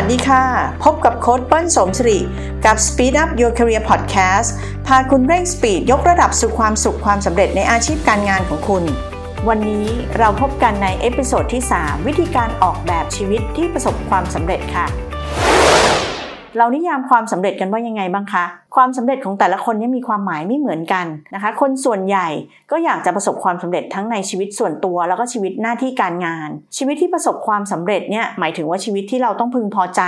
สวัสดีค่ะ พบกับโค้ชเปิ้ลสมศรีกับ Speed Up Your Career Podcast พาคุณเร่ง speed ยกระดับสู่ความสุขความสำเร็จในอาชีพการงานของคุณ วันนี้เราพบกันใน episode ที่ 3 วิธีการออกแบบชีวิตที่ประสบความสำเร็จค่ะ เรานิยามความสำเร็จกันว่ายังไงบ้างคะ ความสำเร็จของแต่ละคนนี่มีความหมายไม่เหมือนกันนะคะ คนส่วนใหญ่ก็อยากจะประสบความสำเร็จทั้งในชีวิตส่วนตัว แล้วก็ชีวิตหน้าที่การงาน ชีวิตที่ประสบความสำเร็จเนี่ยหมายถึงว่าชีวิตที่เราต้องพึงพอใจ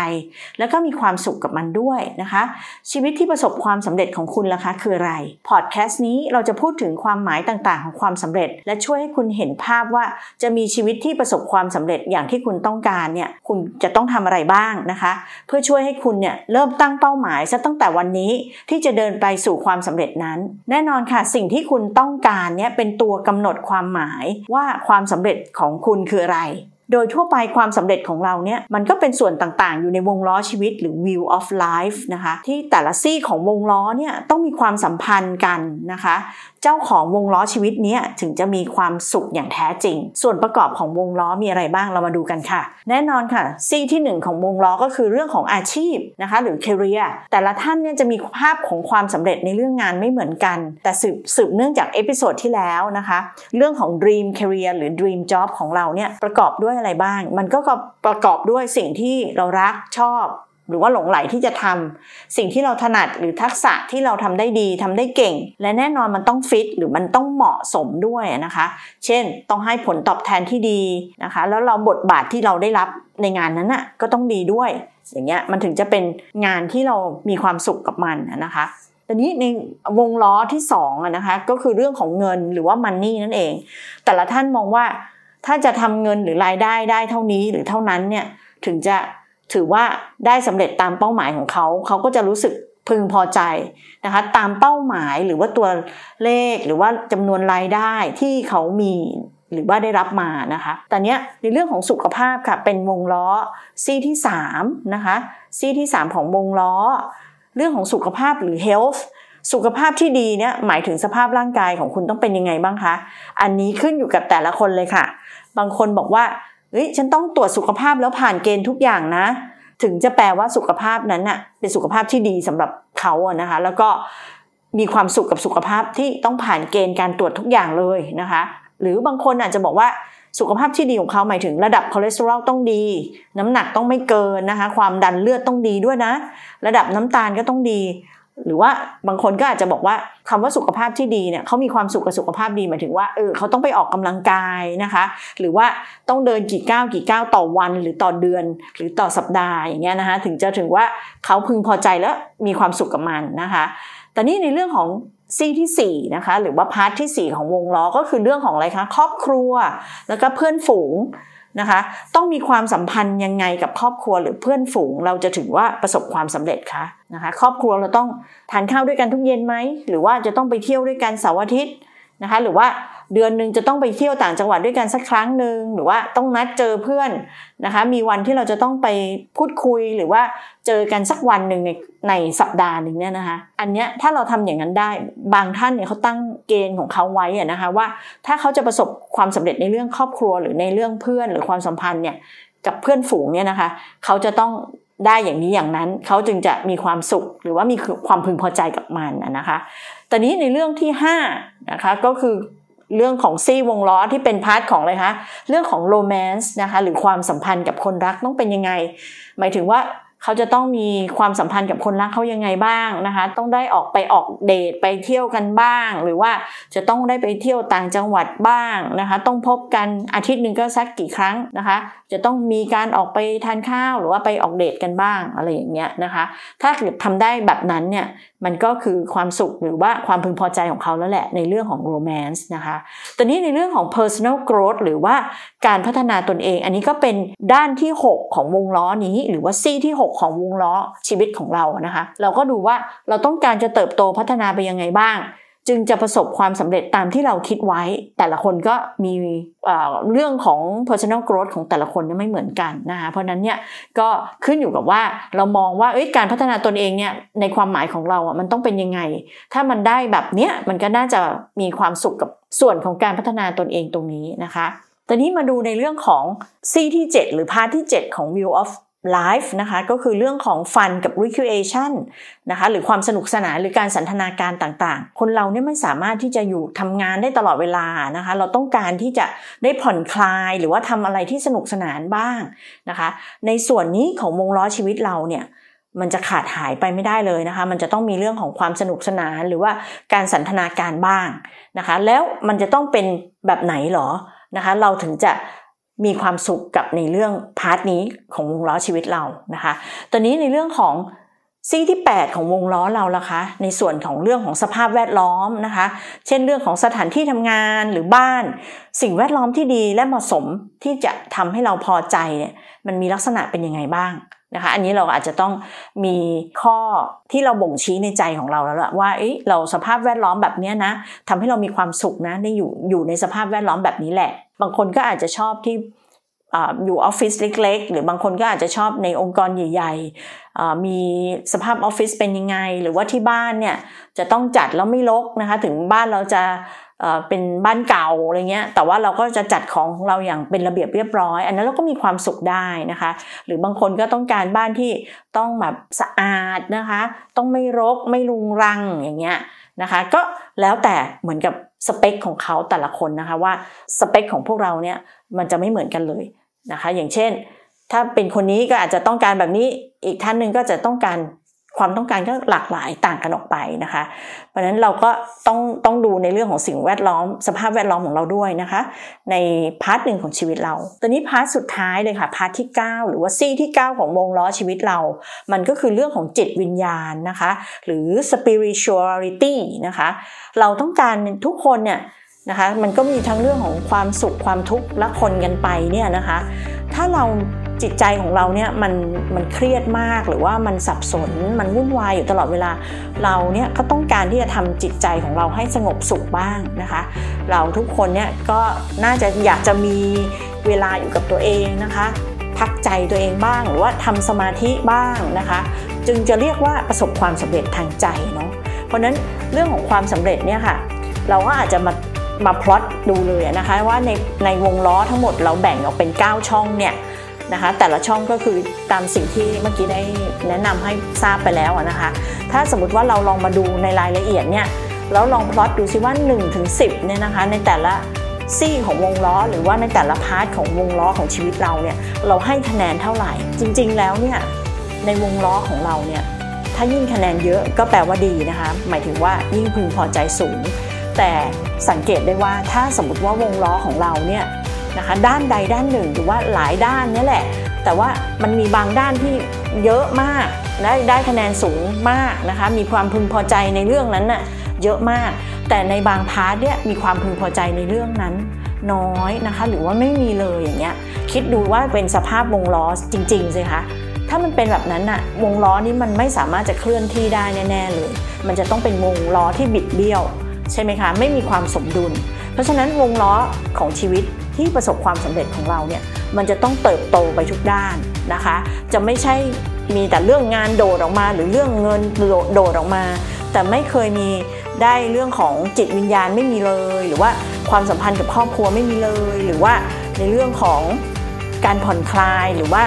แล้วก็มีความสุขกับมันด้วยนะคะ ชีวิตที่ประสบความสำเร็จของคุณล่ะคะ คืออะไรพอดแคสต์นี้เราจะพูดถึงความหมายต่างๆ ของความสำเร็จ และช่วยให้คุณเห็นภาพว่าจะมีชีวิตที่ประสบความสำเร็จอย่างที่คุณต้องการเนี่ยคุณจะต้องทำอะไรบ้างนะคะ เพื่อช่วยให้คุณเนี่ยเริ่มตั้งเป้าหมายซะตั้งแต่วันนี้ที่จะเดินไปสู่ความสำเร็จนั้น แน่นอนค่ะสิ่งที่คุณต้องการเนี่ยเป็นตัวกำหนดความหมายว่าความสำเร็จของคุณคืออะไรโดยทั่วไปความสำเร็จของเราเนี่ยมันก็เป็นส่วนต่างๆ อยู่ในวงล้อชีวิตหรือ wheel of life นะคะที่แต่ละซี่ของวงล้อเนี่ยต้องมีความสัมพันธ์กันนะคะ เจ้าของวงล้อชีวิตนี้ถึงจะมีความสุขอย่างแท้จริง ส่วนประกอบของวงล้อมีอะไรบ้างเรามาดูกันค่ะ แน่นอนค่ะซีที่ 1 ของวงล้อก็คือเรื่องของอาชีพนะคะ หรือ career แต่ละท่านเนี่ยจะมีภาพของความสำเร็จในเรื่องงานไม่เหมือนกัน แต่สืบสืบเนื่องจาก episode ที่แล้วนะคะ เรื่องของ dream career หรือ dream job ของเราเนี่ยประกอบด้วยอะไรบ้าง มันก็ประกอบด้วยสิ่งที่เรารักชอบ หรือว่าหลงไหลที่จะทำสิ่งที่เราถนัดหรือทักษะที่เราทำได้ดีทำได้เก่ง และแน่นอนมันต้องฟิตหรือมันต้องเหมาะสมด้วยนะคะ เช่น ต้องให้ผลตอบแทนที่ดีนะคะ แล้วเราบทบาทที่เราได้รับในงานนั้นน่ะก็ต้องดีด้วย อย่างเงี้ยมันถึงจะเป็นงานที่เรามีความสุขกับมันนะคะแต่นี้ในวงล้อที่2นะคะก็คือเรื่องของเงินหรือว่ามันนี่นั่นเอง แต่ละท่านมองว่าถ้าจะทำเงินหรือรายได้ได้เท่านี้หรือเท่านั้นเนี่ยถึงจะ ถือว่าได้สำเร็จตามเป้าหมายของเขาเขาก็จะรู้สึกพึงพอใจนะคะตามเป้าหมายหรือว่าตัวเลขหรือว่าจำนวนรายได้ที่เขามีหรือว่าได้รับมานะคะแต่เนี้ยในเรื่องของสุขภาพค่ะเป็นวงล้อซี่ที่3นะคะซี่ที่ 3 ของวงล้อ เรื่องของสุขภาพหรือ health สุขภาพที่ดีเนี่ยหมายถึงสภาพร่างกายของคุณต้องเป็นยังไงบ้างคะ อันนี้ขึ้นอยู่กับแต่ละคนเลยค่ะ บางคนบอกว่า เฮ้ยฉันต้องตรวจสุขภาพแล้วผ่านเกณฑ์ทุกอย่างนะ ถึงจะแปลว่าสุขภาพนั้นน่ะเป็นสุขภาพที่ดีสำหรับเขาอะนะคะ แล้วก็มีความสุขกับสุขภาพที่ต้องผ่านเกณฑ์การตรวจทุกอย่างเลยนะคะ หรือบางคนอาจจะบอกว่าสุขภาพที่ดีของเขาหมายถึงระดับคอเลสเตอรอลต้องดี น้ำหนักต้องไม่เกินนะคะ ความดันเลือดต้องดีด้วยนะ ระดับน้ำตาลก็ต้องดี หรือว่าบางคนก็อาจจะบอกว่าคำว่าสุขภาพที่ดีเนี่ยเขามีความสุขกับสุขภาพดีหมายถึงว่าเออเขาต้องไปออกกำลังกายนะคะ หรือว่าต้องเดินกี่ก้าวกี่ก้าวต่อวันหรือต่อเดือน หรือต่อสัปดาห์อย่างเงี้ยนะคะถึงจะถึงว่าเขาพึงพอใจแล้วมีความสุขกับมันนะคะแต่นี่ในเรื่องของซี่ที่4นะคะหรือว่า part ที่ 4 ของวงล้อก็คือเรื่องของอะไรคะครอบครัว แล้วก็เพื่อนฝูง นะคะ ต้องมีความสัมพันธ์ยังไงกับครอบครัวหรือเพื่อนฝูง เราจะถึงว่าประสบความสำเร็จคะนะคะ ครอบครัวเราต้องทานข้าวด้วยกันทุกเย็นไหมหรือว่าจะต้องไปเที่ยวด้วยกันเสาร์อาทิตย์นะคะ หรือว่า เดือนหนึ่งจะต้องไปเที่ยวต่างจังหวัดด้วยกันสักครั้งหนึ่งหรือว่าต้องนัดเจอเพื่อนนะคะ มีวันที่เราจะต้องไปพูดคุยหรือว่าเจอกันสักวันหนึ่งในในสัปดาห์หนึ่งเนี่ยนะคะ อันเนี้ยถ้าเราทำอย่างนั้นได้บางท่านเนี่ยเขาตั้งเกณฑ์ของเขาไว้อะนะคะว่าถ้าเขาจะประสบความสำเร็จในเรื่องครอบครัวหรือในเรื่องเพื่อนหรือความสัมพันธ์เนี่ยกับเพื่อนฝูงเนี่ยนะคะ เขาจะต้องได้อย่างนี้อย่างนั้นเขาจึงจะมีความสุขหรือว่ามีความพึงพอใจกับมันนะคะแตอนนี้ในเรื่องที่5นะคะก็คือ เรื่องของซี่วงล้อที่เป็นพาร์ทของอะไรคะเรื่องของโรแมนส์นะคะหรือความสัมพันธ์กับคนรักต้องเป็นยังไง หมายถึงว่า เขาจะต้องมีความสัมพันธ์กับคนรักเขายังไงบ้างนะคะ ต้องได้ออกไปออกเดทไปเที่ยวกันบ้าง หรือว่าจะต้องได้ไปเที่ยวต่างจังหวัดบ้างนะคะ ต้องพบกันอาทิตย์หนึ่งก็สักกี่ครั้งนะคะ จะต้องมีการออกไปทานข้าวหรือว่าไปออกเดทกันบ้างอะไรอย่างเงี้ยนะคะ ถ้าเกิดทำได้แบบนั้นเนี่ยมันก็คือความสุขหรือว่าความพึงพอใจของเขาแล้วแหละในเรื่องของโรแมนต์นะคะตอนนี้ในเรื่องของ personal growth หรือว่าการพัฒนาตนเอง อันนี้ก็เป็นด้านที่ 6 ของวงล้อนี้หรือว่าซี่ที่ 6ของวงล้อชีวิตของเรานะคะ เราก็ดูว่าเราต้องการจะเติบโตพัฒนาไปยังไงบ้าง จึงจะประสบความสำเร็จตามที่เราคิดไว้ แต่ละคนก็มีเรื่องของ personal growth ของแต่ละคนไม่เหมือนกันนะคะเพราะนั้นเนี่ยก็ขึ้นอยู่กับว่าเรามองว่าการพัฒนาตนเองเนี่ยในความหมายของเราอะมันต้องเป็นยังไง ถ้ามันได้แบบเนี้ยมันก็น่าจะมีความสุขกับส่วนของการพัฒนาตนเองตรงนี้นะคะตอนนี้มาดูในเรื่องของซีที่ 7 หรือพาร์ทที่ 7 ของ View of life นะคะก็คือเรื่องของ fun กับ recreation นะคะหรือความสนุกสนานหรือการสันทนาการต่างๆ คนเราเนี่ยไม่สามารถที่จะอยู่ทำงานได้ตลอดเวลานะคะเราต้องการที่จะได้ผ่อนคลายหรือว่าทำอะไรที่สนุกสนานบ้างนะคะในส่วนนี้ของวงล้อชีวิตเราเนี่ยมันจะขาดหายไปไม่ได้เลยนะคะ มันจะต้องมีเรื่องของความสนุกสนานหรือว่าการสันทนาการบ้างนะคะ แล้วมันจะต้องเป็นแบบไหนหรอนะคะ เราถึงจะ มีความสุขกับในเรื่อง part นี้ของวงล้อชีวิตเรานะคะ ตอนนี้ในเรื่องของซี่ที่ 8 ของวงล้อเราละคะ ในส่วนของเรื่องของสภาพแวดล้อมนะคะ เช่นเรื่องของสถานที่ทำงานหรือบ้าน สิ่งแวดล้อมที่ดีและเหมาะสมที่จะทำให้เราพอใจเนี่ยมันมีลักษณะเป็นยังไงบ้างนะคะ อันนี้เราอาจจะต้องมีข้อที่เราบ่งชี้ในใจของเราแล้วละว่าเอ้เราสภาพแวดล้อมแบบนี้นะทำให้เรามีความสุขนะได้อยู่อยู่ในสภาพแวดล้อมแบบนี้แหละ บางคนก็อาจจะชอบที่อยู่ออฟฟิศเล็ก ๆ หรือบางคนก็อาจจะชอบในองค์กรใหญ่ๆ มีสภาพออฟฟิศเป็นยังไง หรือว่าที่บ้านเนี่ยจะต้องจัดแล้วไม่รกนะคะ ถึงบ้านเราจะเป็นบ้านเก่าอะไรเงี้ย แต่ว่าเราก็จะจัดของของเราอย่างเป็นระเบียบเรียบร้อย อันนั้นเราก็มีความสุขได้นะคะ หรือบางคนก็ต้องการบ้านที่ต้องแบบสะอาดนะคะ ต้องไม่รกไม่รุงรังอย่างเงี้ยนะคะ ก็แล้วแต่เหมือนกับ สเปคของเขาแต่ละคนนะคะว่าสเปคของพวกเราเนี่ยมันจะไม่เหมือนกันเลยนะคะ อย่างเช่น ถ้าเป็นคนนี้ก็อาจจะต้องการแบบนี้อีกท่านหนึ่งก็จะต้องการ ความต้องการก็หลากหลายต่างกันออกไปนะคะ เพราะฉะนั้นเราก็ต้องต้องดูในเรื่องของสิ่งแวดล้อม สภาพแวดล้อมของเราด้วยนะคะ ใน part หนึ่งของชีวิตเราตอนนี้ part สุดท้ายเลยค่ะ part ที่ 9 หรือว่าซี่ที่ 9 ของวงล้อชีวิตเรา มันก็คือเรื่องของจิตวิญญาณนะคะ หรือ spirituality นะคะ เราต้องการทุกคนเนี่ยนะคะ มันก็มีทั้งเรื่องของความสุขความทุกข์ละคนกันไปเนี่ยนะคะ ถ้าเรา จิตใจของเราเนี่ยมันมันเครียดมากหรือว่ามันสับสนมันวุ่นวายอยู่ตลอดเวลา เราเนี่ยก็ต้องการที่จะทำจิตใจของเราให้สงบสุขบ้างนะคะ เราทุกคนเนี่ยก็น่าจะอยากจะมีเวลาอยู่กับตัวเองนะคะพักใจตัวเองบ้างหรือว่าทำสมาธิบ้างนะคะ จึงจะเรียกว่าประสบความสำเร็จทางใจเนาะเพราะนั้นเรื่องของความสำเร็จเนี่ยค่ะเราก็อาจจะมามาพลอตดูเลยนะคะว่าในในวงล้อทั้งหมดเราแบ่งออกเป็น 9 ช่องเนี่ย นะคะ แต่ละช่องก็คือตามสิ่งที่เมื่อกี้ได้แนะนำให้ทราบไปแล้วนะคะ ถ้าสมมติว่าเราลองมาดูในรายละเอียดเนี่ยแล้วลองพลอตดูซิว่า1ถึง10เนี่ยนะคะ ในแต่ละซี่ของวงล้อ หรือว่าในแต่ละพาร์ทของวงล้อของชีวิตเราเนี่ยเราให้คะแนนเท่าไหร่ จริง ๆ แล้วเนี่ยในวงล้อของเราเนี่ยถ้ายิ่งคะแนนเยอะก็แปลว่าดีนะคะ หมายถึงว่ายิ่งพึงพอใจสูง แต่สังเกตได้ว่าถ้าสมมติว่าวงล้อของเราเนี่ย นะคะด้านใดด้านหนึ่งหรือว่าหลายด้านนี่แหละ แต่ว่ามันมีบางด้านที่เยอะมากและได้คะแนนสูงมากนะคะมีความพึงพอใจในเรื่องนั้นน่ะเยอะมาก แต่ในบางพาร์ทเนี่ยมีความพึงพอใจในเรื่องนั้นน้อยนะคะ หรือว่าไม่มีเลยอย่างเงี้ยคิดดูว่าเป็นสภาพวงล้อจริงๆสิคะถ้ามันเป็นแบบนั้นน่ะวงล้อนี้มันไม่สามารถจะเคลื่อนที่ได้แน่ๆเลย มันจะต้องเป็นวงล้อที่บิดเบี้ยว ใช่ไหมคะ ไม่มีความสมดุล เพราะฉะนั้นวงล้อของชีวิต ที่ประสบความสำเร็จของเราเนี่ยมันจะต้องเติบโตไปทุกด้านนะคะ จะไม่ใช่มีแต่เรื่องงานโดดออกมา หรือเรื่องเงินโดดออกมา แต่ไม่เคยมีได้เรื่องของจิตวิญญาณไม่มีเลย หรือว่าความสัมพันธ์กับครอบครัวไม่มีเลย หรือว่าในเรื่องของการผ่อนคลายหรือว่า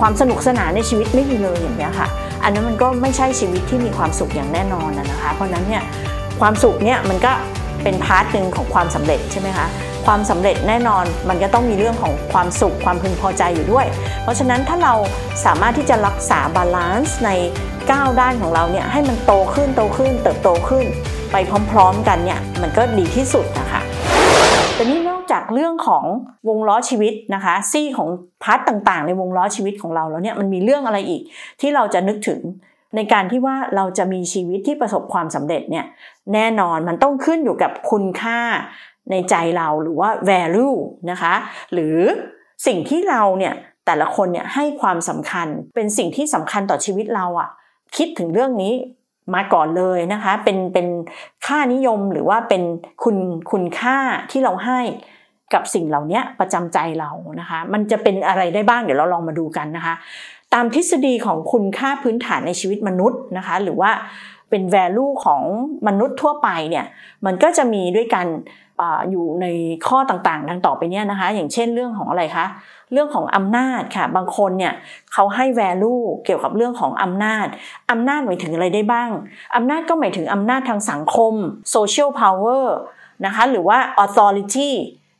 ความสนุกสนานในชีวิตไม่มีเลยอย่างนี้ค่ะ อันนั้นมันก็ไม่ใช่ชีวิตที่มีความสุขอย่างแน่นอนนะคะ เพราะนั้นเนี่ยความสุขเนี่ยมันก็เป็น part หนึ่งของความสำเร็จใช่ไหมคะ ความสำเร็จแน่นอนมันก็ต้องมีเรื่องของความสุขความพึงพอใจอยู่ด้วย เพราะฉะนั้นถ้าเราสามารถที่จะรักษา balance ใน 9 ด้านของเราเนี่ยให้มันโตขึ้นโตขึ้น เติบโตขึ้น ไปพร้อมๆกันเนี่ยมันก็ดีที่สุดนะคะแต่นี่นอกจากเรื่องของวงล้อชีวิตนะคะซี่ของ part ต่างๆ ในวงล้อชีวิตของเราแล้วเนี่ยมันมีเรื่องอะไรอีกที่เราจะนึกถึงในการที่ว่าเราจะมีชีวิตที่ประสบความสำเร็จเนี่ยแน่นอนมันต้องขึ้นอยู่กับคุณค่า ในใจเราหรือว่า value นะคะหรือสิ่งที่เราเนี่ยแต่ละคนเนี่ยให้ความสำคัญเป็นสิ่งที่สำคัญต่อชีวิตเราอะ่ะคิดถึงเรื่องนี้มาก่อนเลยนะคะเป็นเป็นค่านิยมหรือว่าเป็นคุณคุณค่าที่เราให้กับสิ่งเหล่านี้ประจำใจเรานะคะ มันจะเป็นอะไรได้บ้างเดี๋ยวเราลองมาดูกันนะคะ ตามทฤษฎีของคุณค่าพื้นฐานในชีวิตมนุษย์นะคะ หรือว่าเป็น value ของมนุษย์ทั่วไปเนี่ย มันก็จะมีด้วยกัน อยู่ในข้อต่างๆ ดังต่อไปเนี้ยนะคะ อย่างเช่นเรื่องของอะไรคะเรื่องของอำนาจค่ะ บางคนเนี่ยเขาให้ value เกี่ยวกับเรื่องของอำนาจอำนาจหมายถึงอะไรได้บ้างอำนาจก็หมายถึงอำนาจทางสังคม social power นะคะหรือว่า authority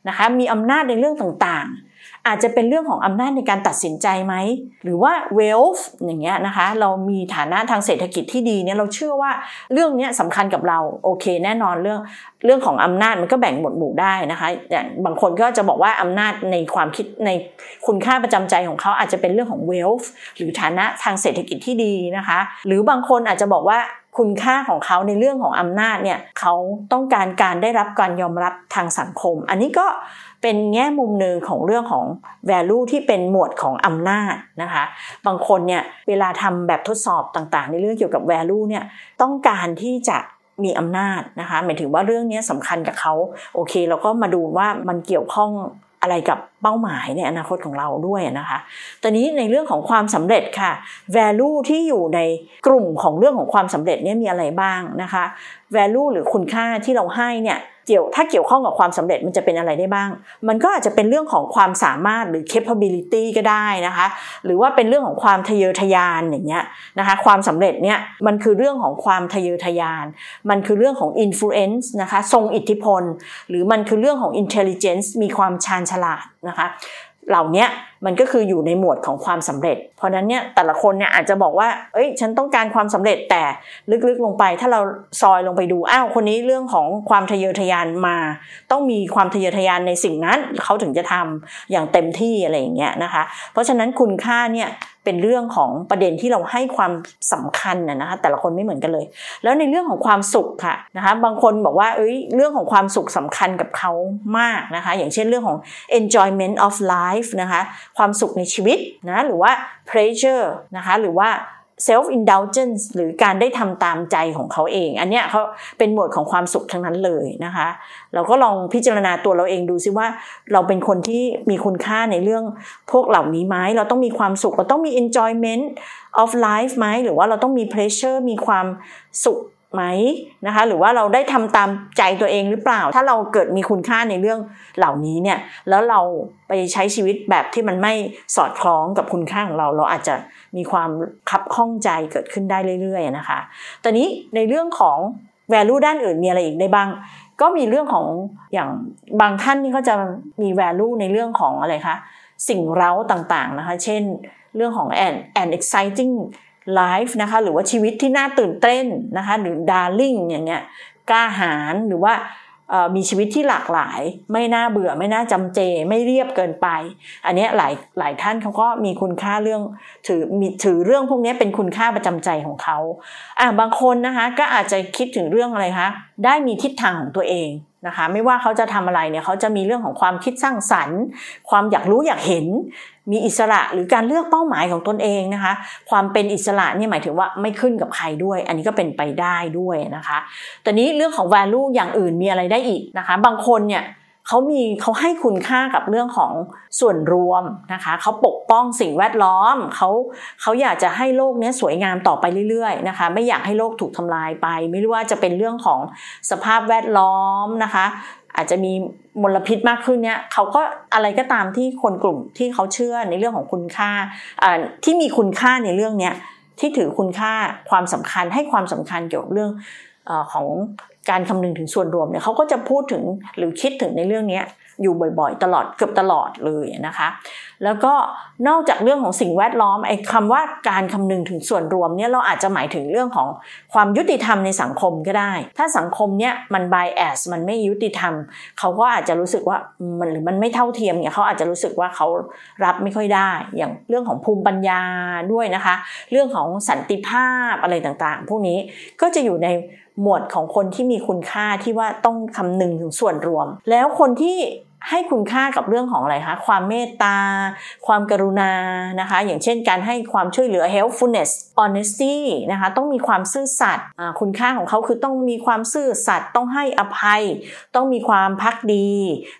นะคะมีอำนาจในเรื่องต่างๆ อาจจะเป็นเรื่องของอำนาจในการตัดสินใจไหม หรือว่า wealth อย่างเงี้ยนะคะ เรามีฐานะทางเศรษฐกิจที่ดีเนี่ยเราเชื่อว่าเรื่องนี้สำคัญกับเราโอเค แน่นอนเรื่องเรื่องของอำนาจมันก็แบ่งหมวดหมู่ได้นะคะอย่างบางคนก็จะบอกว่าอำนาจในความคิดในคุณค่าประจำใจของเขาอาจจะเป็นเรื่องของ wealth หรือฐานะทางเศรษฐกิจที่ดีนะคะ หรือบางคนอาจจะบอกว่า คุณค่าของเขาในเรื่องของอำนาจเนี่ยเขาต้องการการได้รับการยอมรับทางสังคม อันนี้ก็เป็นแง่มุมหนึ่งของเรื่องของ value ที่เป็นหมวดของอำนาจนะคะ บางคนเนี่ยเวลาทำแบบทดสอบต่างๆ ในเรื่องเกี่ยวกับ value เนี่ยต้องการที่จะมีอำนาจนะคะหมายถึงว่าเรื่องนี้สำคัญกับเขาโอเค เราก็มาดูว่ามันเกี่ยวข้อง อะไรกับเป้าหมายในอนาคตของเราด้วยนะคะ ตอนนี้ในเรื่องของความสำเร็จค่ะ value ที่อยู่ในกลุ่มของเรื่องของความสำเร็จเนี่ยมีอะไรบ้างนะคะ value หรือคุณค่าที่เราให้เนี่ย เกี่ยวถ้าเกี่ยวข้องกับความสำเร็จมันจะเป็นอะไรได้บ้าง มันก็อาจจะเป็นเรื่องของความสามารถหรือ capability ก็ได้นะคะ หรือว่าเป็นเรื่องของความทะเยอทะยานอย่างเงี้ยนะคะความสำเร็จเนี่ยมันคือเรื่องของความทะเยอทะยาน มันคือเรื่องของ influence นะคะทรงอิทธิพล หรือมันคือเรื่องของ intelligence มีความชาญฉลาดนะคะ เหล่านี้ มันก็คืออยู่ในหมวดของความสำเร็จ เพราะนั้นเนี่ยแต่ละคนเนี่ยอาจจะบอกว่า เอ้ย ฉันต้องการความสำเร็จแต่ลึกๆลงไป ถ้าเราซอยลงไปดูอ้าวคนนี้เรื่องของความทะเยอทะยานมา ต้องมีความทะเยอทะยานในสิ่งนั้นเขาถึงจะทำอย่างเต็มที่อะไรอย่างเงี้ยนะคะ เพราะฉะนั้นคุณค่าเนี่ยเป็นเรื่องของประเด็นที่เราให้ความสำคัญนะคะแต่ละคนไม่เหมือนกันเลย แล้วในเรื่องของความสุขค่ะนะคะบางคนบอกว่าเอ้ยเรื่องของความสุขสำคัญกับเขามากนะคะ อย่างเช่นเรื่องของ enjoyment of life นะคะความสุขในชีวิตนะหรือว่า pleasure นะคะหรือว่า self indulgence หรือการได้ทำตามใจของเขาเอง อันเนี้ยเขาเป็นหมวดของความสุขทั้งนั้นเลยนะคะ เราก็ลองพิจารณาตัวเราเองดูซิว่า เราเป็นคนที่มีคุณค่าในเรื่องพวกเหล่านี้ไหมเราต้องมีความสุข เราต้องมี enjoyment of life ไหมหรือว่าเราต้องมี pleasure มีความสุข ไหมนะคะหรือว่าเราได้ทำตามใจตัวเองหรือเปล่า ถ้าเราเกิดมีคุณค่าในเรื่องเหล่านี้เนี่ยแล้วเราไปใช้ชีวิตแบบที่มันไม่สอดคล้องกับคุณค่าของเรา เราอาจจะมีความคับข้องใจเกิดขึ้นได้เรื่อยๆนะคะตอนนี้ในเรื่องของ value ด้านอื่นมีอะไรอีกได้บ้าง ก็มีเรื่องของอย่างบางท่านนี่ก็จะมี value ในเรื่องของอะไรคะสิ่งเร้าต่างๆนะคะ เช่น เรื่องของ an an exciting ไลฟ์นะคะหรือว่าชีวิตที่น่าตื่นเต้นนะคะหรือ daring อย่างเงี้ยกล้าหาญหรือว่ามีชีวิตที่หลากหลาย ไม่น่าเบื่อไม่น่าจำเจ ไม่เรียบเกินไป อันนี้หลายหลายท่านเขาก็มีคุณค่าเรื่องถือมีถือเรื่องพวกนี้เป็นคุณค่าประจำใจของเขาอ่าบางคนนะคะก็อาจจะคิดถึงเรื่องอะไรคะได้มีทิศทางของตัวเอง นะคะไม่ว่าเขาจะทำอะไรเนี่ยเขาจะมีเรื่องของความคิดสร้างสรรค์ ความอยากรู้อยากเห็น มีอิสระหรือการเลือกเป้าหมายของตนเองนะคะ ความเป็นอิสระนี่หมายถึงว่าไม่ขึ้นกับใครด้วย อันนี้ก็เป็นไปได้ด้วยนะคะแต่นี้เรื่องของ value อย่างอื่นมีอะไรได้อีกนะคะ บางคนเนี่ย เขามีเขาให้คุณค่ากับเรื่องของส่วนรวมนะคะเขาปกป้องสิ่งแวดล้อมเขาเขาอยากจะให้โลกนี้สวยงามต่อไปเรื่อยๆนะคะไม่อยากให้โลกถูกทำลายไป ไม่รู้ว่าจะเป็นเรื่องของสภาพแวดล้อมนะคะ อาจจะมีมลพิษมากขึ้นเนี่ยเขาก็อะไรก็ตามที่คนกลุ่มที่เขาเชื่อในเรื่องของคุณค่าที่มีคุณค่าในเรื่องเนี้ยที่ถือคุณค่าความสำคัญให้ความสำคัญเกี่ยวกับเรื่องของ การคำนึงถึงส่วนรวมเนี่ยเขาก็จะพูดถึงหรือคิดถึงในเรื่องนี้อยู่บ่อยๆ ตลอดเกือบตลอดเลยนะคะ แล้วก็นอกจากเรื่องของสิ่งแวดล้อมไอ้คำว่าการคำนึงถึงส่วนรวมเนี่ยเราอาจจะหมายถึงเรื่องของความยุติธรรมในสังคมก็ได้ ถ้าสังคมเนี่ยมันบายแอสมันไม่ยุติธรรม เขาก็อาจจะรู้สึกว่ามันหรือมันไม่เท่าเทียมเนี่ยเขาอาจจะรู้สึกว่าเขารับไม่ค่อยได้ อย่างเรื่องของภูมิปัญญาด้วยนะคะ เรื่องของสันติภาพอะไรต่างๆ พวกนี้ก็จะอยู่ใน หมวดของคนที่มีคุณค่าที่ว่าต้องคำนึงถึงส่วนรวม แล้วคนที่ให้คุณค่ากับเรื่องของอะไรคะ ความเมตตา ความกรุณา นะคะ อย่างเช่นการให้ความช่วยเหลือ helpfulness honesty นะคะ ต้องมีความซื่อสัตย์คุณค่าของเขาคือต้องมีความซื่อสัตย์ ต้องให้อภัย ต้องมีความพักดี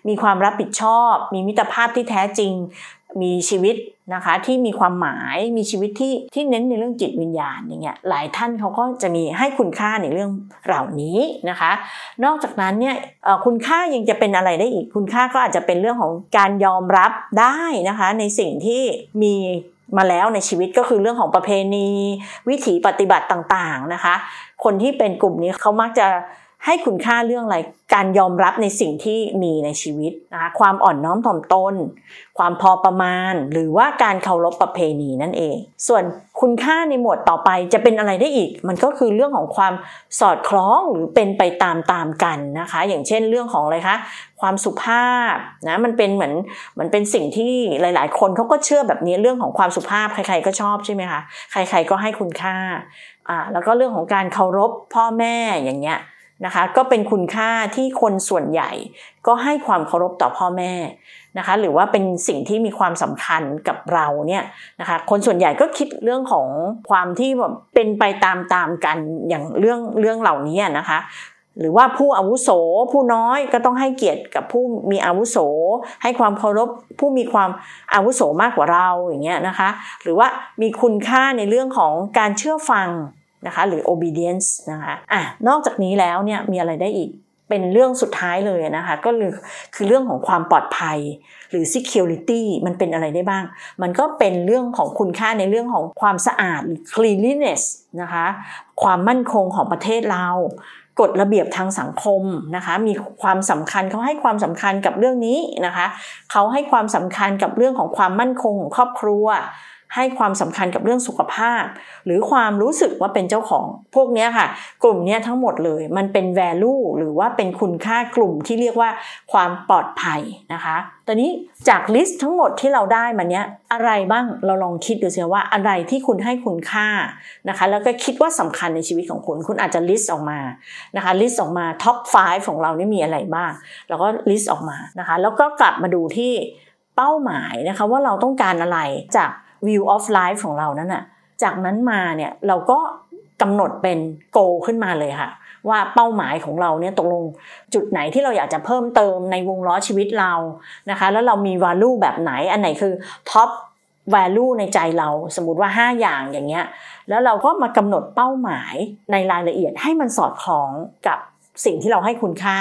มีความรับผิดชอบ มีมิตรภาพที่แท้จริง มีชีวิตนะคะที่มีความหมายมีชีวิตที่ที่เน้นในเรื่องจิตวิญญาณอย่างเงี้ยหลายท่านเขาก็จะมีให้คุณค่าในเรื่องเหล่านี้นะคะ นอกจากนั้นเนี่ยคุณค่ายังจะเป็นอะไรได้อีกคุณค่าก็อาจจะเป็นเรื่องของการยอมรับได้นะคะในสิ่งที่มีมาแล้วในชีวิตก็คือเรื่องของประเพณี วิถีปฏิบัติต่างๆนะคะ คนที่เป็นกลุ่มนี้เขามักจะ ให้คุณค่าเรื่องอะไร การยอมรับในสิ่งที่มีในชีวิตนะคะความอ่อนน้อมถ่อมตน ความพอประมาณ หรือว่าการเคารพประเพณีนั่นเอง ส่วนคุณค่าในหมวดต่อไปจะเป็นอะไรได้อีก มันก็คือเรื่องของความสอดคล้องหรือเป็นไปตามตามกันนะคะ อย่างเช่นเรื่องของอะไรคะ ความสุภาพนะมันเป็นเหมือนมันเป็นสิ่งที่หลาย ๆ คนเขาก็เชื่อแบบนี้เรื่องของความสุภาพใคร ๆ ก็ชอบใช่ไหมคะใคร ๆ ก็ให้คุณค่าอ่าแล้วก็เรื่องของการเคารพพ่อแม่อย่างเงี้ย นะคะก็เป็นคุณค่าที่คนส่วนใหญ่ ก็ให้ความเคารพต่อพ่อแม่นะคะหรือว่าเป็นสิ่งที่มีความสำคัญกับเราเนี่ยนะคะคนส่วนใหญ่ก็คิดเรื่องของความที่แบบเป็นไปตามตามกันอย่างเรื่องเรื่องเหล่านี้นะคะหรือว่าผู้อาวุโสผู้น้อยก็ต้องให้เกียรติกับผู้มีอาวุโส ให้ความเคารพผู้มีความอาวุโสมากกว่าเราอย่างเงี้ยนะคะ หรือว่ามีคุณค่าในเรื่องของการเชื่อฟัง นะคะหรือ obedience นะคะอะนอกจากนี้แล้วเนี่ยมีอะไรได้อีกเป็นเรื่องสุดท้ายเลยนะคะก็คือคือเรื่องของความปลอดภัยหรือ security มันเป็นอะไรได้บ้าง มันก็เป็นเรื่องของคุณค่าในเรื่องของความสะอาดหรือ cleanliness นะคะความมั่นคงของประเทศเรากฎระเบียบทางสังคมนะคะมีความสำคัญเขาให้ความสำคัญกับเรื่องนี้นะคะเขาให้ความสำคัญกับเรื่องของความมั่นคงของครอบครัว ให้ความสำคัญกับเรื่องสุขภาพ หรือความรู้สึกว่าเป็นเจ้าของ พวกนี้ค่ะ กลุ่มนี้ทั้งหมดเลยมันเป็น value หรือว่าเป็นคุณค่ากลุ่มที่เรียกว่าความปลอดภัยนะคะตอนนี้จากลิสต์ทั้งหมดที่เราได้มาเนี้ยอะไรบ้างเราลองคิดดูสิว่าอะไรที่คุณให้คุณค่านะคะแล้วก็คิดว่าสำคัญในชีวิตของคุณ คุณอาจจะ list ออกมานะคะ list ออกมา top 5 ของเรานี่มีอะไรบ้างแล้วก็ list ออกมานะคะแล้วก็กลับมาดูที่เป้าหมายนะคะว่าเราต้องการอะไรจาก wheel of life ของเรานั้นน่ะจากนั้นมาเนี่ยเราก็กำหนดเป็น goal ขึ้นมาเลยค่ะ ว่าเป้าหมายของเราเนี่ยตกลงจุดไหนที่เราอยากจะเพิ่มเติมในวงล้อชีวิตเรานะคะ แล้วเรามี value แบบไหนอันไหนคือ top value ในใจเราสมมติว่า 5 อย่างอย่างเงี้ยแล้วเราก็มากำหนดเป้าหมายในรายละเอียดให้มันสอดคล้องกับสิ่งที่เราให้คุณค่า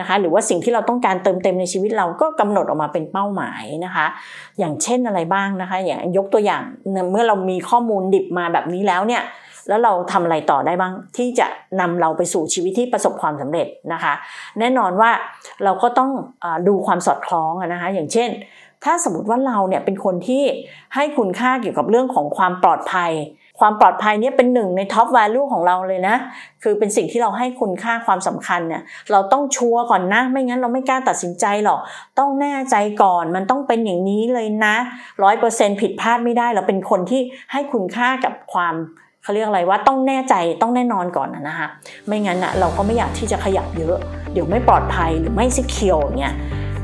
นะคะหรือว่าสิ่งที่เราต้องการเติมเต็มในชีวิตเราก็กำหนดออกมาเป็นเป้าหมายนะคะ อย่างเช่นอะไรบ้างนะคะ อย่างยกตัวอย่างเมื่อเรามีข้อมูลดิบมาแบบนี้แล้วเนี่ยแล้วเราทำอะไรต่อได้บ้างที่จะนำเราไปสู่ชีวิตที่ประสบความสำเร็จนะคะ แน่นอนว่าเราก็ต้องดูความสอดคล้องนะคะอย่างเช่น ถ้าสมมติว่าเราเนี่ยเป็นคนที่ให้คุณค่าเกี่ยวกับเรื่องของความปลอดภัย ความปลอดภัยเนี่ยเป็นหนึ่งในท็อปแวลูของเราเลยนะ คือเป็นสิ่งที่เราให้คุณค่าความสำคัญเนี่ยเราต้องชัวร์ก่อนนะ ไม่งั้นเราไม่กล้าตัดสินใจหรอก ต้องแน่ใจก่อนมันต้องเป็นอย่างนี้เลยนะร้อยเปอร์เซ็นผิดพลาดไม่ได้ เราเป็นคนที่ให้คุณค่ากับความเขาเรียกอะไรว่าต้องแน่ใจต้องแน่นอนก่อนนะคะไม่งั้นนะเราก็ไม่อยากที่จะขยับเยอะ เดี๋ยวไม่ปลอดภัยหรือไม่ซิเคียวเนี่ย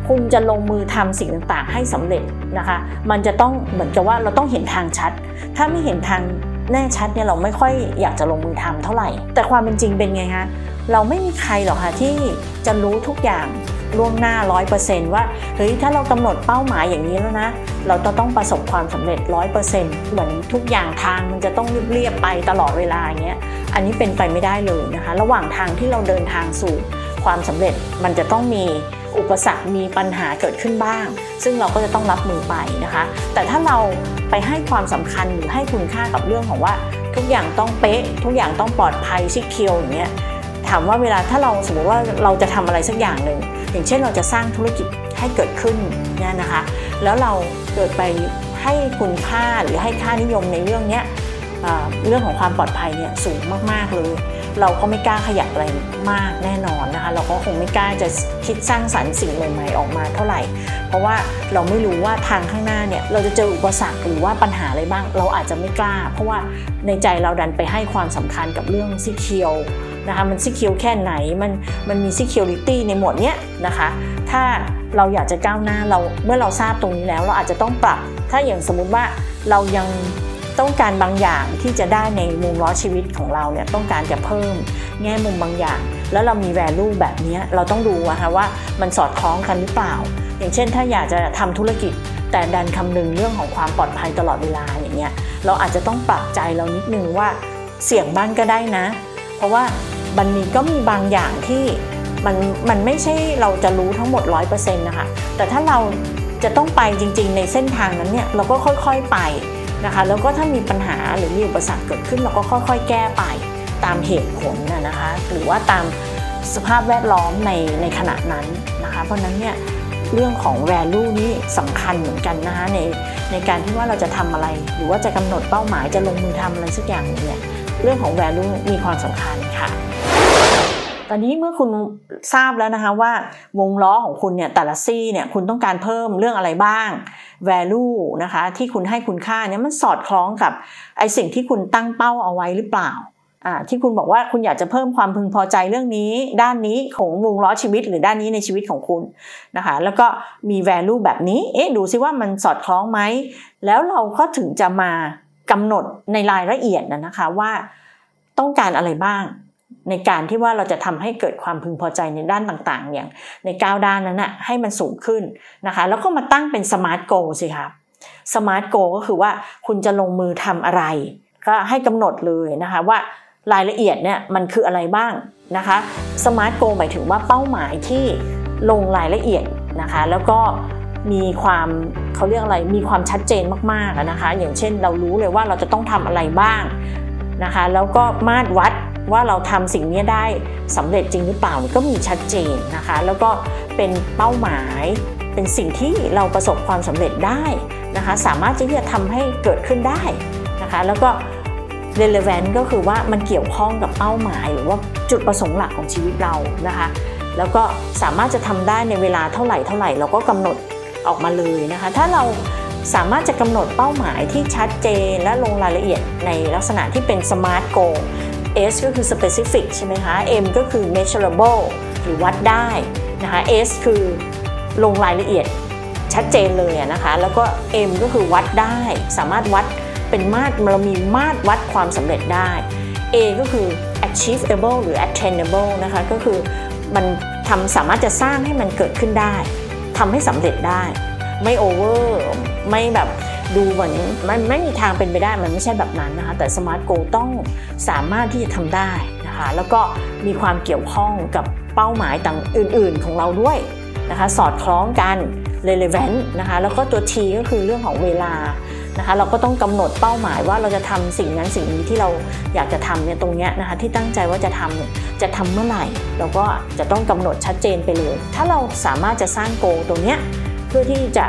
คุณจะลงมือทำสิ่งต่างๆ ให้สำเร็จนะคะ มันจะต้องเหมือนกับว่าเราต้องเห็นทางชัด ถ้าไม่เห็นทาง แน่ชัดเนี่ยเราไม่ค่อยอยากจะลงมือทำเท่าไหร่ แต่ความเป็นจริงเป็นไงคะเราไม่มีใครหรอกค่ะที่จะรู้ทุกอย่างล่วงหน้าร้อยเปอร์เซนต์ว่าเฮ้ยถ้าเรากำหนดเป้าหมายอย่างนี้แล้วนะ เราจะต้องประสบความสำเร็จร้อยเปอร์เซนต์เหมือนทุกอย่างทางมันจะต้องเรียบไปตลอดเวลาอย่างเงี้ยอันนี้เป็นไปไม่ได้เลยนะคะ ระหว่างทางที่เราเดินทางสู่ความสำเร็จมันจะต้องมี อุปสรรคมีปัญหาเกิดขึ้นบ้าง ซึ่งเราก็จะต้องรับมือไปนะคะ แต่ถ้าเราไปให้ความสำคัญหรือให้คุณค่ากับเรื่องของว่า ทุกอย่างต้องเป๊ะ ทุกอย่างต้องปลอดภัยซิเคียวอย่างเงี้ยถามว่าเวลาถ้าเราสมมติว่าเราจะทำอะไรสักอย่างหนึ่งอย่างเช่นเราจะสร้างธุรกิจให้เกิดขึ้นเนี่ยนะคะ แล้วเราเกิดไปให้คุณค่าหรือให้ค่านิยมในเรื่องเนี้ยเรื่องของความปลอดภัยเนี่ยสูงมาก ๆ เลย เราก็ไม่กล้าขยับอะไรมากแน่นอนนะคะ เราก็คงไม่กล้าจะคิดสร้างสรรค์สิ่งใหม่ๆออกมาเท่าไหร่ เพราะว่าเราไม่รู้ว่าทางข้างหน้าเนี่ยเราจะเจออุปสรรคหรือว่าปัญหาอะไรบ้าง เราอาจจะไม่กล้า เพราะว่าในใจเราดันไปให้ความสำคัญกับเรื่องซิเคียวนะคะมันซิเคียวแค่ไหนมันมันมีซิเคียวริตี้ในหมวดเนี้ยนะคะ ถ้าเราอยากจะก้าวหน้าเราเมื่อเราทราบตรงนี้แล้ว เราอาจจะต้องปรับ ถ้าอย่างสมมุติว่าเรายัง ต้องการบางอย่างที่จะได้ในมุมล้อชีวิตของเราเนี่ยต้องการจะเพิ่มแง่มุมบางอย่าง แล้วเรามีแวลูแบบนี้เราต้องดูนะคะว่ามันสอดคล้องกันหรือเปล่า อย่างเช่น ถ้าอยากจะทำธุรกิจแต่แต่ดันคำนึงเรื่องของความปลอดภัยตลอดเวลาอย่างเงี้ยเราอาจจะต้องปรับใจเรานิดนึงว่าเสี่ยงบ้างก็ได้นะ เพราะว่าบันนี้ก็มีบางอย่างที่มันมันไม่ใช่เราจะรู้ทั้งหมด 100%นะคะแต่ถ้าเราจะต้องไปจริงๆ ในเส้นทางนั้นเนี่ยเราก็ค่อยๆไป นะคะ แล้วก็ถ้ามีปัญหาหรือมีอุปสรรคเกิดขึ้นเราก็ค่อยๆ แก้ไปตามเหตุผลนะคะ หรือว่าตามสภาพแวดล้อมในในขณะนั้นนะคะ เพราะนั้นเนี่ยเรื่องของ value นี่สำคัญเหมือนกันนะคะในในการที่ว่าเราจะทำอะไร หรือว่าจะกำหนดเป้าหมายจะลงมือทำอะไรสักอย่างเนี่ยเรื่องของ value มีความสำคัญค่ะ ตอนนี้เมื่อคุณทราบแล้วนะคะว่าวงล้อของคุณเนี่ยแต่ละซี่เนี่ยคุณต้องการเพิ่มเรื่องอะไรบ้าง value นะคะที่คุณให้คุณค่าเนี่ยมันสอดคล้องกับไอสิ่งที่คุณตั้งเป้าเอาไว้หรือเปล่าที่คุณบอกว่าคุณอยากจะเพิ่มความพึงพอใจเรื่องนี้ ด้านนี้ของวงล้อชีวิตหรือด้านนี้ในชีวิตของคุณนะคะแล้วก็มี value แบบนี้เอ๊ะดูซิว่ามันสอดคล้องไหมแล้วเราก็ถึงจะมากำหนดในรายละเอียดนะคะว่าต้องการอะไรบ้าง ในการที่ว่าเราจะทำให้เกิดความพึงพอใจในด้านต่างๆ อย่างใน 9 ด้านนั้นนะให้มันสูงขึ้นนะคะ แล้วก็มาตั้งเป็น SMART goal สิคะ SMART goal ก็คือว่าคุณจะลงมือทำอะไร ก็ให้กำหนดเลยนะคะว่ารายละเอียดเนี่ยมันคืออะไรบ้างนะคะสมาร์ทโกหมายถึงว่าเป้าหมายที่ลงรายละเอียดนะคะ แล้วก็มีความเขาเรียกอะไรมีความชัดเจนมากๆนะคะ อย่างเช่นเรารู้เลยว่าเราจะต้องทำอะไรบ้างนะคะ แล้วก็มาตรวัด ว่าเราทำสิ่งนี้ได้สำเร็จจริงหรือเปล่าก็มีชัดเจนนะคะ แล้วก็เป็นเป้าหมายเป็นสิ่งที่เราประสบความสำเร็จได้นะคะ สามารถที่จะทำให้เกิดขึ้นได้นะคะ แล้วก็ relevant ก็คือว่ามันเกี่ยวข้องกับเป้าหมาย หรือว่าจุดประสงค์หลักของชีวิตเรานะคะ แล้วก็สามารถจะทำได้ในเวลาเท่าไหร่เท่าไหร่เราก็กำหนดออกมาเลยนะคะ ถ้าเราสามารถจะกำหนดเป้าหมายที่ชัดเจนและลงรายละเอียดในลักษณะที่เป็น smart goal S ก็คือ specific ใช่ไหมคะ M ก็คือ measurable หรือวัดได้นะคะ S คือลงรายละเอียดชัดเจนเลยนะคะ แล้วก็ M ก็คือวัดได้ สามารถวัดเป็นมาตรเรามีมาตรวัดความสำเร็จได้ A ก็คือ achievable หรือ attainable นะคะก็คือมันทำสามารถจะสร้างให้มันเกิดขึ้นได้ทำให้สำเร็จได้ ไม่ over ไม่แบบ ดูเหมือนมันไม่มีทางเป็นไปได้มันไม่ใช่แบบนั้นนะคะแต่ smart goal ต้องสามารถที่จะทำได้นะคะแล้วก็มีความเกี่ยวข้องกับเป้าหมายต่างอื่น ๆ ของเราด้วยนะคะสอดคล้องกัน relevant นะคะแล้วก็ตัว T ก็คือเรื่องของเวลานะคะเราก็ต้องกำหนดเป้าหมายว่าเราจะทำสิ่งนั้นสิ่งนี้ที่เราอยากจะทำเนี่ยตรงเนี้ยนะคะที่ตั้งใจว่าจะทำเนี่ยจะทำเมื่อไหร่ เราก็จะต้องกำหนดชัดเจนไปเลย ถ้าเราสามารถจะสร้างโกตรงเนี้ยเพื่อที่จะ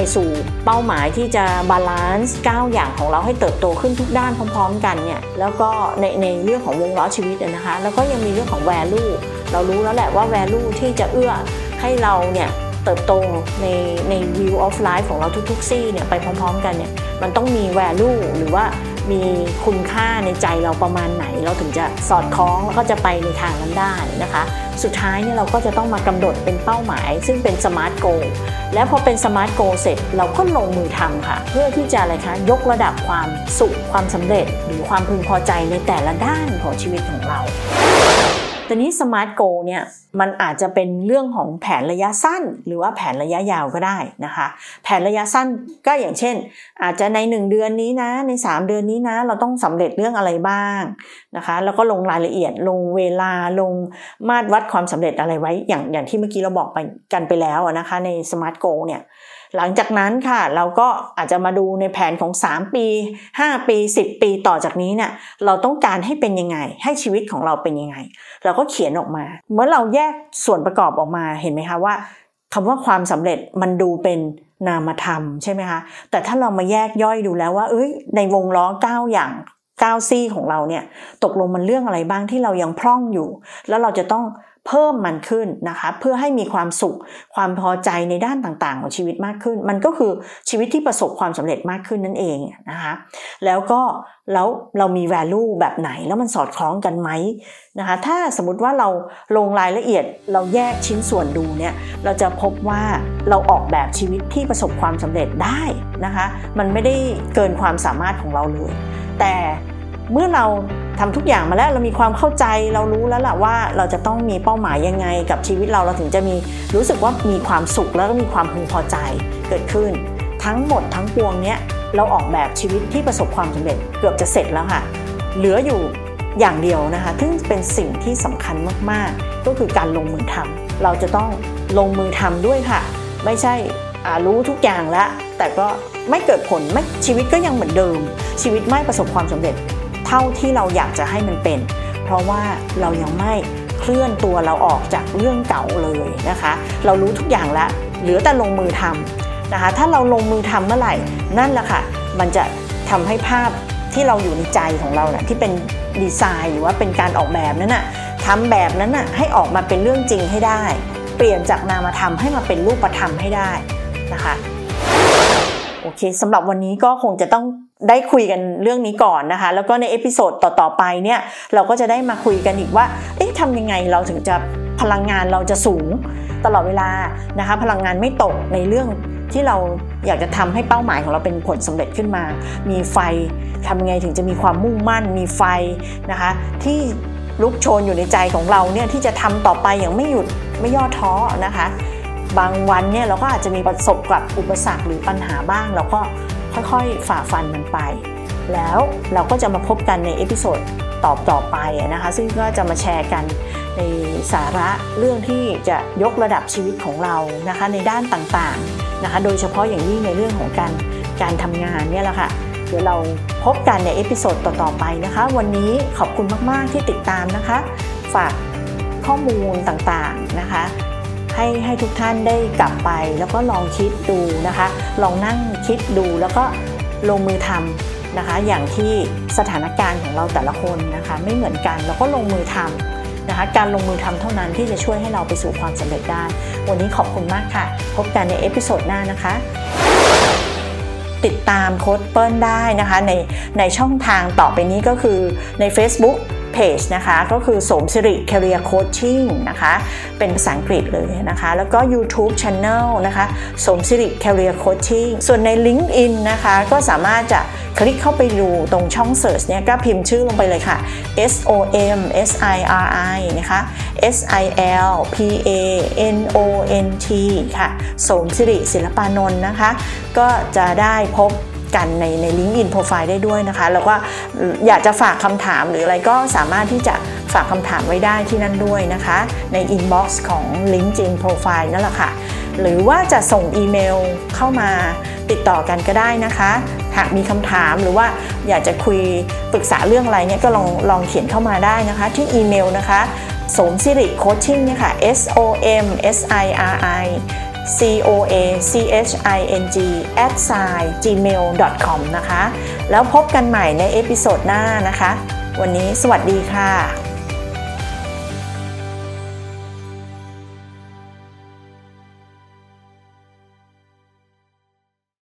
ไปสู่เป้าหมายที่จะบาลานซ์9อย่างของเราให้เติบโตขึ้นทุกด้านพร้อม ๆ กันเนี่ยแล้วก็ในในเรื่องของวงล้อชีวิตนะคะ แล้วก็ยังมีเรื่องของ value เรารู้แล้วแหละว่า value ที่จะเอื้อให้เราเนี่ยเติบโตในใน wheel of life ของเราทุกๆซี่เนี่ยไปพร้อม ๆ กันเนี่ยมันต้องมี value หรือว่า มีคุณค่าในใจเราประมาณไหน เราถึงจะสอดคล้องแล้วก็จะไปในทางนั้นได้นะคะ สุดท้ายเนี่ยเราก็จะต้องมากำหนดเป็นเป้าหมาย ซึ่งเป็น SMART goal และพอเป็น SMART goal เสร็จเราก็ลงมือทำค่ะ เพื่อที่จะอะไรคะยกระดับความสุขความสำเร็จ หรือความพึงพอใจในแต่ละด้านของชีวิตของเรา แต่นี้ SMART goal เนี่ยมันอาจจะเป็นเรื่องของแผนระยะสั้น หรือว่าแผนระยะยาวก็ได้นะคะ แผนระยะสั้นก็อย่างเช่น อาจจะใน 1 เดือนนี้นะใน 3 เดือนนี้นะ เราต้องสำเร็จเรื่องอะไรบ้างนะคะ แล้วก็ลงรายละเอียดลงเวลาลงมาตรวัดความสำเร็จอะไรไว้อย่างอย่างที่เมื่อกี้เราบอกไปกันไปแล้วนะคะใน SMART goal เนี่ย หลังจากนั้นค่ะเราก็อาจจะมาดูในแผนของ 3 ปี 5 ปี 10 ปีต่อจากนี้เนี่ยเราต้องการให้เป็นยังไง ให้ชีวิตของเราเป็นยังไง เราก็เขียนออกมา เมื่อเราแยกส่วนประกอบออกมาเห็นไหมคะว่าคำว่าความสำเร็จมันดูเป็นนามธรรมใช่ไหมคะแต่ถ้าเรามาแยกย่อยดูแล้วว่า เอ้ยในวงล้อ9อย่าง9ซี่ของเราเนี่ยตกลงมันเรื่องอะไรบ้างที่เรายังพร่องอยู่ แล้วเราจะต้อง เพิ่มมันขึ้นนะคะเพื่อให้มีความสุขความพอใจในด้านต่างๆ ของชีวิตมากขึ้น มันก็คือชีวิตที่ประสบความสำเร็จมากขึ้นนั่นเองนะคะแล้วก็แล้วเรามี value แบบไหนแล้วมันสอดคล้องกันไหมนะคะถ้าสมมติว่าเราลงรายละเอียดเราแยกชิ้นส่วนดูเนี่ยเราจะพบว่าเราออกแบบชีวิตที่ประสบความสำเร็จได้นะคะมันไม่ได้เกินความสามารถของเราเลย แต่เมื่อเรา ทำทุกอย่างมาแล้วเรามีความเข้าใจเรารู้แล้วล่ะว่าเราจะต้องมีเป้าหมายยังไง กับชีวิตเราเราถึงจะมีรู้สึกว่ามีความสุขแล้วก็มีความพึงพอใจเกิดขึ้น ทั้งหมดทั้งปวงเนี้ยเราออกแบบชีวิตที่ประสบความสำเร็จเกือบจะเสร็จแล้วค่ะ เหลืออยู่อย่างเดียวนะคะซึ่งเป็นสิ่งที่สำคัญมากๆ ก็คือการลงมือทำเราจะต้องลงมือทำด้วยค่ะ ไม่ใช่รู้ทุกอย่างแล้ว แต่ก็ไม่เกิดผลไม่ชีวิตก็ยังเหมือนเดิม ชีวิตไม่ประสบความสำเร็จ เท่าที่เราอยากจะให้มันเป็น เพราะว่าเรายังไม่เคลื่อนตัวเราออกจากเรื่องเก่าเลยนะคะ เรารู้ทุกอย่างแล้วเหลือแต่ลงมือทำนะคะ ถ้าเราลงมือทำเมื่อไหร่นั่นแหละค่ะ มันจะทำให้ภาพที่เราอยู่ในใจของเรานะที่เป็นดีไซน์หรือว่าเป็นการออกแบบนั้นนะ่ะทำแบบนั้นนะ่ะให้ออกมาเป็นเรื่องจริงให้ได้ เปลี่ยนจากนามธรรมให้มาเป็นรูปธรรมให้ได้นะคะโอเคสำหรับวันนี้ก็คงจะต้อง ได้คุยกันเรื่องนี้ก่อนนะคะ แล้วก็ใน episode ต่อๆไปเนี่ยเราก็จะได้มาคุยกันอีกว่า เอ๊ะทำยังไงเราถึงจะพลังงานเราจะสูงตลอดเวลานะคะ พลังงานไม่ตกในเรื่องที่เราอยากจะทำให้เป้าหมายของเราเป็นผลสำเร็จขึ้นมา มีไฟทำยังไงถึงจะมีความมุ่งมั่น มีไฟนะคะ ที่ลุกโชนอยู่ในใจของเราเนี่ยที่จะทำต่อไปอย่างไม่หยุดไม่ย่อท้อนะคะ บางวันเนี่ยเราก็อาจจะมีประสบกับอุปสรรคหรือปัญหาบ้าง เราก็ค่อยๆฝ่าฟันมันไป แล้วเราก็จะมาพบกันใน episode ต่อต่อไปนะคะซึ่งก็จะมาแชร์กันในสาระเรื่องที่จะยกระดับชีวิตของเรานะคะในด้านต่างๆนะคะโดยเฉพาะอย่างยิ่งในเรื่องของการการทำงานเนี่ยแหละค่ะเดี๋ยวเราพบกันใน episode ต่อๆไปนะคะ วันนี้ขอบคุณมากๆที่ติดตามนะคะ ฝากข้อมูลต่างๆนะคะ ให้ให้ทุกท่านได้กลับไป แล้วก็ลองคิดดูนะคะ ลองนั่งคิดดูแล้วก็ลงมือทำนะคะ อย่างที่สถานการณ์ของเราแต่ละคนนะคะ ไม่เหมือนกันแล้วก็ลงมือทำนะคะ การลงมือทำเท่านั้นที่จะช่วยให้เราไปสู่ความสำเร็จได้ วันนี้ขอบคุณมากค่ะ พบกันใน episode หน้านะคะติดตามโค้ชเปิ้ลได้นะคะในในช่องทางต่อไปนี้ก็คือใน Facebook Page นะคะก็คือสมสิริ Career Coaching นะคะเป็นภาษาอังกฤษเลยนะคะแล้วก็ YouTube Channel นะคะสมสิริ Career Coaching ส่วนใน LinkedIn นะคะก็สามารถจะคลิกเข้าไปดูตรงช่อง Search เนี่ยก็พิมพ์ชื่อลงไปเลยค่ะ S O M S I R I นะคะ S I L P A N O N T ค่ะสมสิริศิลปานนท์นะคะ ก็จะได้พบ กันในใน LinkedIn profile ได้ด้วยนะคะ แล้วก็อยากจะฝากคำถามหรืออะไรก็สามารถที่จะฝากคำถามไว้ได้ที่นั่นด้วยนะคะ ใน inbox ของ LinkedIn profile นั่นแหละค่ะ หรือว่าจะส่งอีเมลเข้ามาติดต่อกันก็ได้นะคะ หากมีคำถามหรือว่าอยากจะคุยปรึกษาเรื่องอะไรเนี่ยก็ลองลองเขียนเข้ามาได้นะคะ ที่อีเมลนะคะสมสิริ coaching เนี่ยค่ะ S O M S I R I c o a c h i n g at sign gmail com นะคะ แล้วพบกันใหม่ใน episode หน้านะคะ วันนี้สวัสดีค่ะ